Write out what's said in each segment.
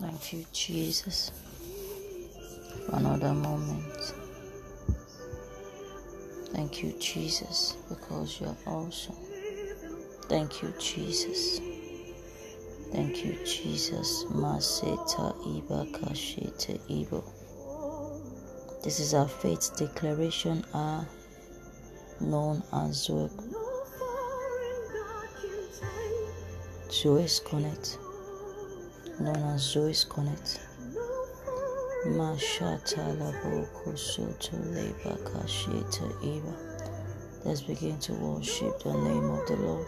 Thank you, Jesus, for another moment. Thank you, Jesus, because you are awesome. Thank you, Jesus. Thank you, Jesus. This is our faith declaration, our known as Zoe's Connect. Known as Zoe's Connect. Mashata Laboko Soto Leba Kasheta Iba. Let's begin to worship the name of the Lord.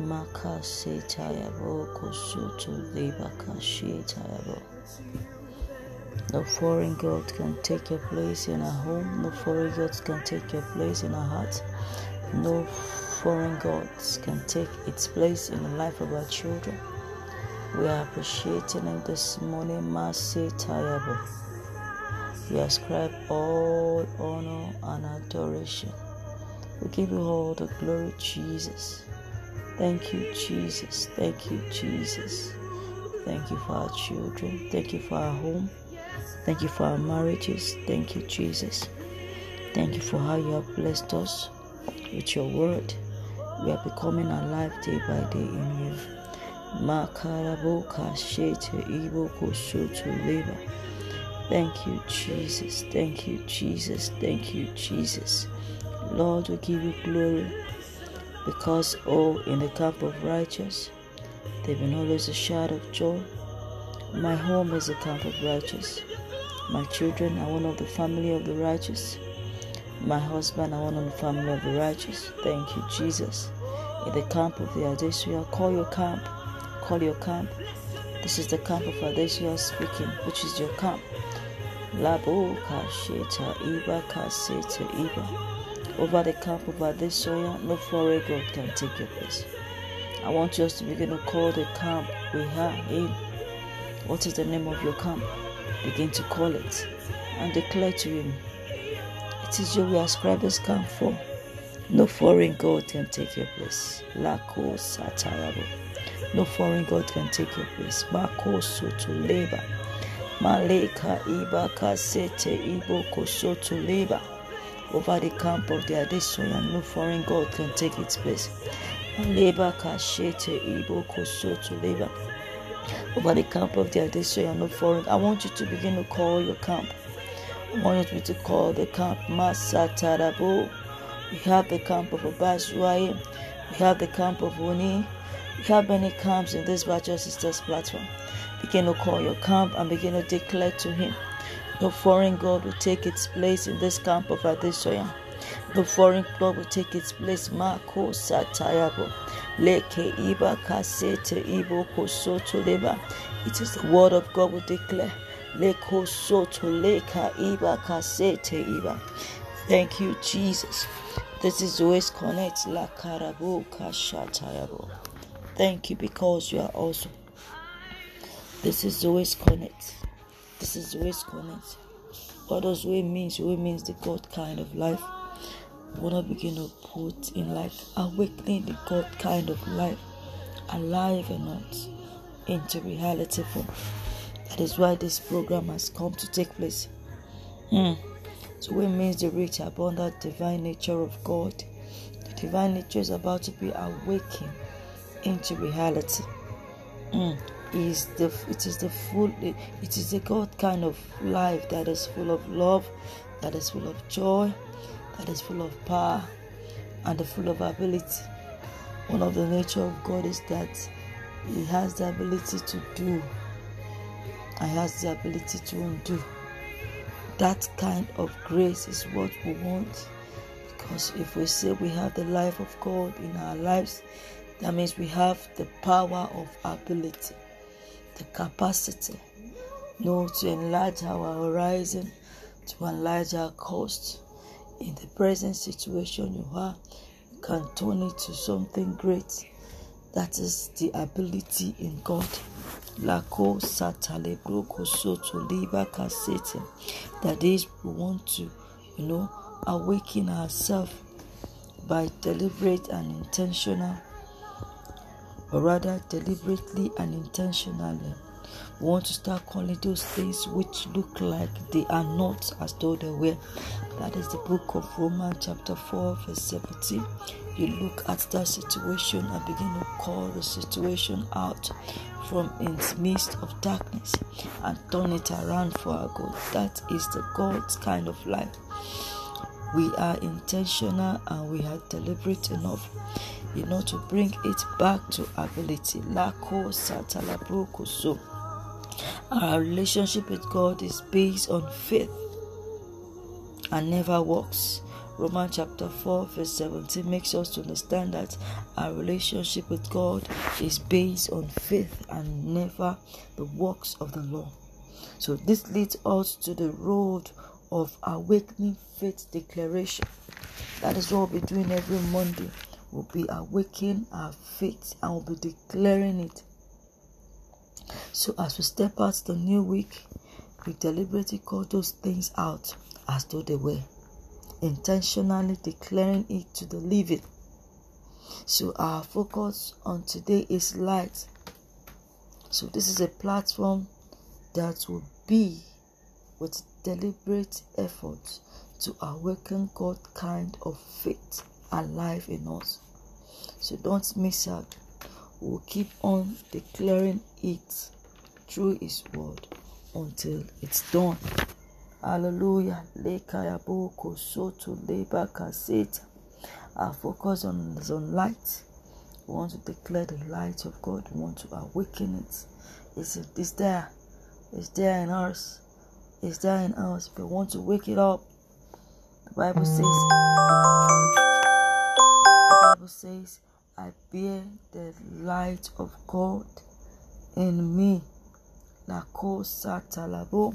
Makasitayabo Kosoto Leba Kashitayabo. No foreign God can take your place in our home. No foreign God can take your place in our heart. No foreign gods can take its place in the life of our children. We are appreciating Him this morning, Masi Tayabo. We ascribe all honor and adoration. We give you all the glory, Jesus. Thank you, Jesus. Thank you, Jesus. Thank you for our children. Thank you for our home. Thank you for our marriages. Thank you, Jesus. Thank you for how you have blessed us with your word. We are becoming alive day by day in you. Thank you, Jesus. Thank you, Jesus. Thank you, Jesus. Lord, we give you glory because, oh, in the camp of righteous, they've been always a shout of joy. My home is a camp of righteous. My children are one of the family of the righteous. My husband are one of the family of the righteous. Thank you, Jesus. In the camp of the Adesuya, call your camp. Call your camp. This is the camp of Adesuya speaking, which is your camp. Labo kasheta iba kaseta iba. Over the camp of Adesuya, no foreign God can take your place. I want us to begin to call the camp we are in. What is the name of your camp? Begin to call it and declare to him, is you we ascribe this camp. No foreign God can take your place. Lako satayabo. No foreign God can take your place. Mako soto leba. Maleka iba kasete ibo kosoto leba. Over the camp of the Adesoyan, no foreign God can take its place. Maleba kashete ibo kosoto leba over the camp of the Adesoya, no foreign. I want you to begin to call your camp. I want you to call the camp Masatarabo. We have the camp of Abashuaye. We have the camp of Wuni. We have many camps in this Virtual Sisters platform. Begin to call your camp and begin to declare to him. No foreign God will take its place in this camp of Adesoya. No foreign God will take its place. Mako Satayabo. Leke iba kasete ibo kosoto leba. It is the word of God will declare. Leko soto leka iba iba. Thank you, Jesus. This is always connect la karabo kashatayabo. Thank you because you are awesome. This is always connect. This is always connect. What does way means? Way means the God kind of life We wanna begin to put in like awakening the God kind of life, alive or not, into reality form. That is why this program has come to take place. Mm. So it means the rich, abundant divine nature of God. The divine nature is about to be awakened into reality. Mm. Is the it is the full it is the God kind of life that is full of love, that is full of joy, that is full of power and full of ability. One of the nature of God is that He has the ability to do and has the ability to undo. That kind of grace is what we want. Because if we say we have the life of God in our lives, that means we have the power of ability, the capacity, you know, to enlarge our horizon, to enlarge our coast in the present situation you are, you can turn it to something great. That is the ability in God. Lako satale soto liba kasete. That is, we want to, you know, awaken ourselves by deliberate and intentional or rather deliberately and intentionally. We want to start calling those things which look like they are not as though they were. That is the book of Romans, chapter 4, verse 17. You look at that situation and begin to call the situation out from its midst of darkness and turn it around for our good. That is the God's kind of life. We are intentional and we are deliberate enough you know to bring it back to ability. Lako satalabroko so. Our relationship with God is based on faith and never works. Romans chapter 4, verse 17 makes us to understand that our relationship with God is based on faith and never the works of the law. So, this leads us to the road of awakening faith declaration. That is what we'll be doing every Monday. We'll be awakening our faith and we'll be declaring it so as we step out the new week, we deliberately call those things out as though they were, intentionally declaring it to the living. So our focus on today is light. So this is a platform that will be with deliberate effort to awaken God kind of faith alive in us. So don't miss out. We'll keep on declaring it through His word until it's done. Hallelujah. Our focus on is on light. We want to declare the light of God. We want to awaken it. It's, it's there. It's there in us. It's there in us. But we want to wake it up. The Bible says. The Bible says, "I bear the light of God in me." Talabo.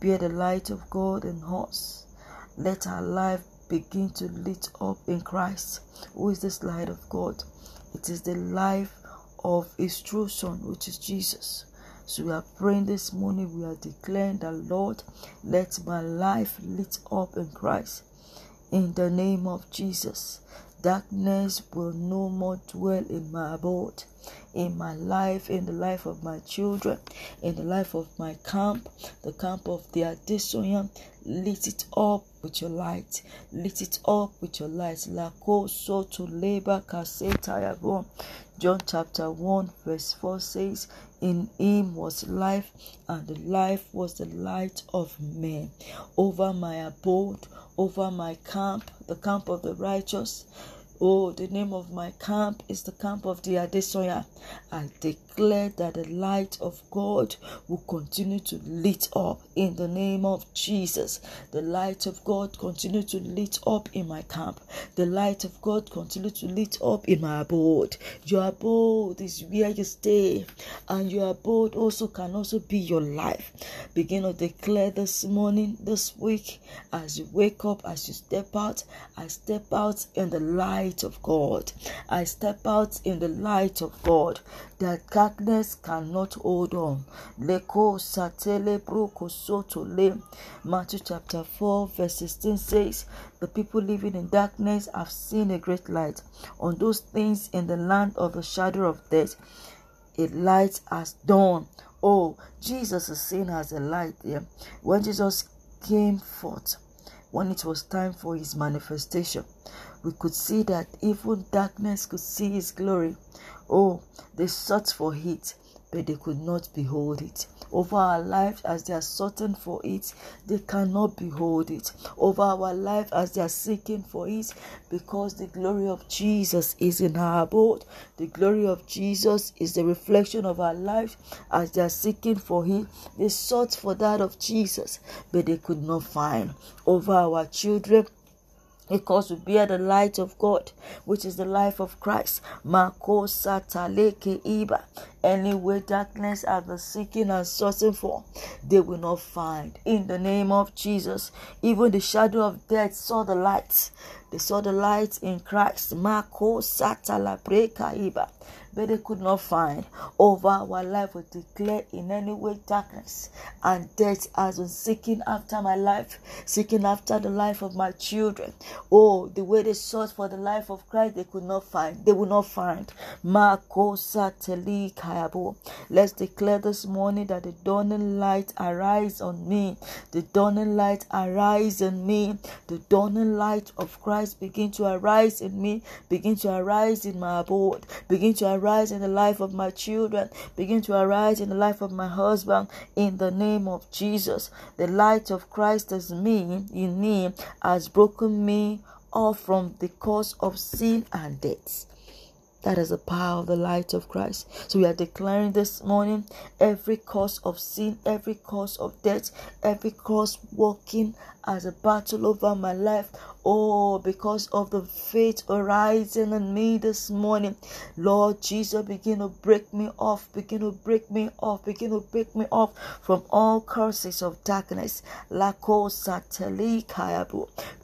Bear the light of God in us. Let our life begin to lit up in Christ. Who is this light of God? It is the life of His true Son, which is Jesus. So we are praying this morning, we are declaring that Lord, let my life lit up in Christ. In the name of Jesus, darkness will no more dwell in my abode in my life, in the life of my children, in the life of my camp, the camp of the Adesanya. Lit it up with your light. Lit it up with your light. Lako so to labor John chapter 1 verse 4 says, In him was life, and the life was the light of men. Over my abode, over my camp, the camp of the righteous, Oh, the name of my camp is the camp of the Adesoya. I declare that the light of God will continue to lit up in the name of Jesus. The light of God continue to lit up in my camp. The light of God continue to lit up in my abode. Your abode is where you stay, and your abode also can also be your life. Begin to declare this morning, this week, as you wake up, as you step out. I step out in the light light of God. I step out in the light of God that darkness cannot hold on. Leko satele broko sotole. Matthew chapter 4 verse 16 says, The people living in darkness have seen a great light. On those things in the land of the shadow of death, a light has dawned. Oh, Jesus is seen as a light there. When Jesus came forth, when it was time for his manifestation, we could see that even darkness could see his glory. Oh, they sought for it, but they could not behold it. Over our lives, as they are searching for it, they cannot behold it. Over our life, as they are seeking for it, because the glory of Jesus is in our abode. The glory of Jesus is the reflection of our life. As they are seeking for Him, they sought for that of Jesus, but they could not find. Over our children, because we bear the light of God, which is the life of Christ. Mako sataleke iba. Anyway, darkness are the seeking and searching for, they will not find. In the name of Jesus, even the shadow of death saw the light, They saw the light in Christ. Mako satala iba but they could not find. Over our life, we declare in any way darkness and death has been seeking after my life, seeking after the life of my children. Oh, the way they sought for the life of Christ, they could not find. They will not find. Let's declare this morning that the dawning light arise on me. The dawning light arise in me. The dawning light of Christ begin to arise in me. Begin to arise in my abode. Begin to arise in the life of my children, begin to arise in the life of my husband in the name of Jesus. The light of Christ is me in me has broken me off from the cause of sin and death. That is the power of the light of Christ. So we are declaring this morning every cause of sin, every cause of death, every cause walking as a battle over my life. Oh, because of the faith arising in me this morning. Lord Jesus, begin to break me off, begin to break me off, begin to break me off from all curses of darkness. Lako sateli.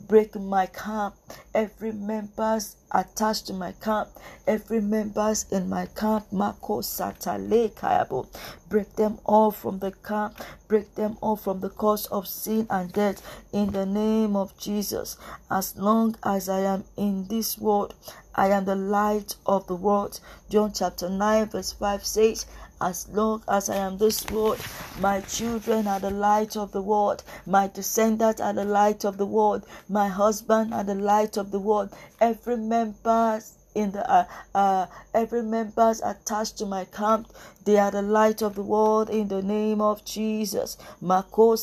Break my camp, every members attached to my camp, every members in my camp, Mako Satale Kayabo. Break them all from the camp, break them all from the cause of sin and death in the name of Jesus. As long as I am in this world, I am the light of the world. John chapter 9, verse 5 says, as long as I am this world, my children are the light of the world. My descendants are the light of the world. My husband are the light of the world. Every member in the uh, uh, every members attached to my camp they are the light of the world in the name of jesus micah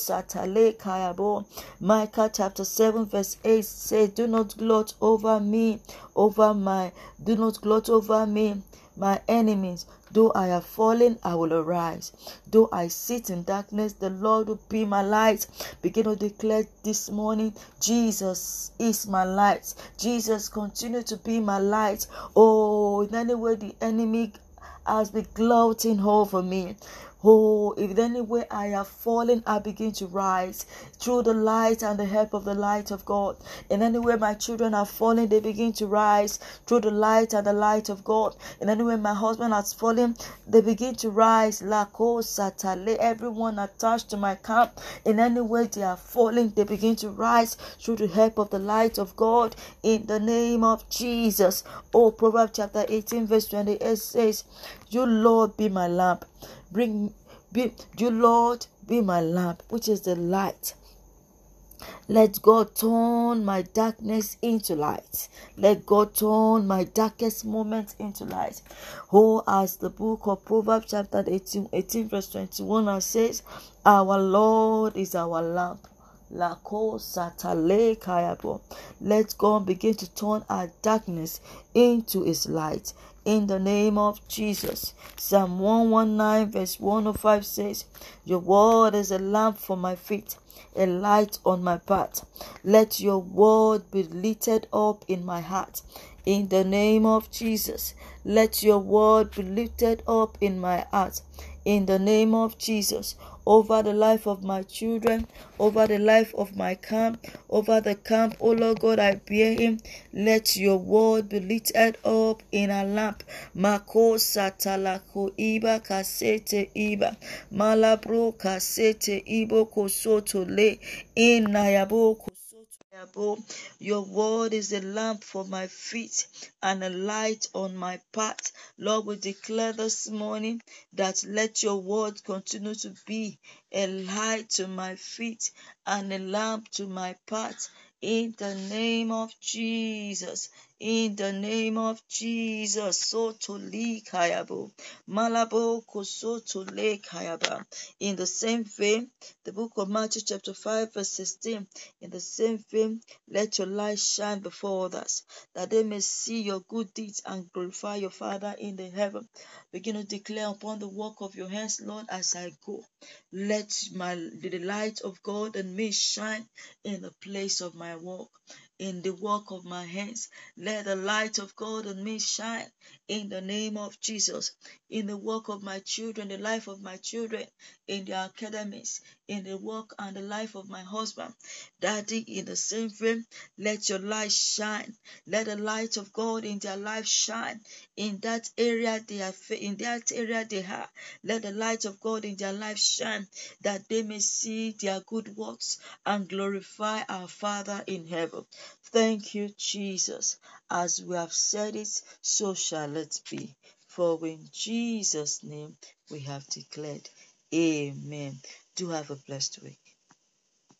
chapter 7 verse 8 says do not gloat over me over my do not gloat over me my enemies Though I have fallen, I will arise. Though I sit in darkness, the Lord will be my light. Begin to declare this morning, Jesus is my light. Jesus continue to be my light. Oh, in any way the enemy has been gloating over me. Oh, if anywhere I have fallen, I begin to rise through the light and the help of the light of God. In any way my children are fallen, they begin to rise through the light and the light of God. In any way my husband has fallen, they begin to rise. Satale, everyone attached to my camp. In any way they are falling, they begin to rise through the help of the light of God. In the name of Jesus. Oh, Proverbs chapter 18, verse 28 says, You Lord be my lamp Bring, be, you Lord, be my lamp, which is the light. Let God turn my darkness into light. Let God turn my darkest moments into light. Oh, as the book of Proverbs, chapter 18, 18 verse 21 says, Our Lord is our lamp. Let God begin to turn our darkness into his light in the name of Jesus. Psalm 119, verse 105 says, Your word is a lamp for my feet, a light on my path. Let your word be lifted up in my heart. In the name of Jesus, let your word be lifted up in my heart. In the name of Jesus, over the life of my children, over the life of my camp, over the camp. Oh Lord God, I bear him. Let your word be lifted up in a lamp. Mako satalako iba kasete iba. Malabro kasete ibo kosoto le. Inayabo your word is a lamp for my feet and a light on my path. Lord, we declare this morning that let your word continue to be a light to my feet and a lamp to my path. In the name of Jesus, in the name of Jesus, so to kayabo, malabo kosoto le kayaba. In the same vein, the book of Matthew chapter 5 verse 16, in the same vein, let your light shine before others, that they may see your good deeds and glorify your Father in the heaven. Begin to declare upon the work of your hands, Lord, as I go. Let my the light of God and me shine in the place of my work in the work of my hands. Let the light of God on me shine in the name of Jesus. In the work of my children, the life of my children, in their academies, in the work and the life of my husband. Daddy, in the same vein, let your light shine. Let the light of God in their life shine in that area they are in that area they are. Let the light of God in their life shine that they may see their good works and glorify our Father in heaven. Thank you, Jesus. As we have said it, so shall it be. For in Jesus' name we have declared. Amen. Do have a blessed week.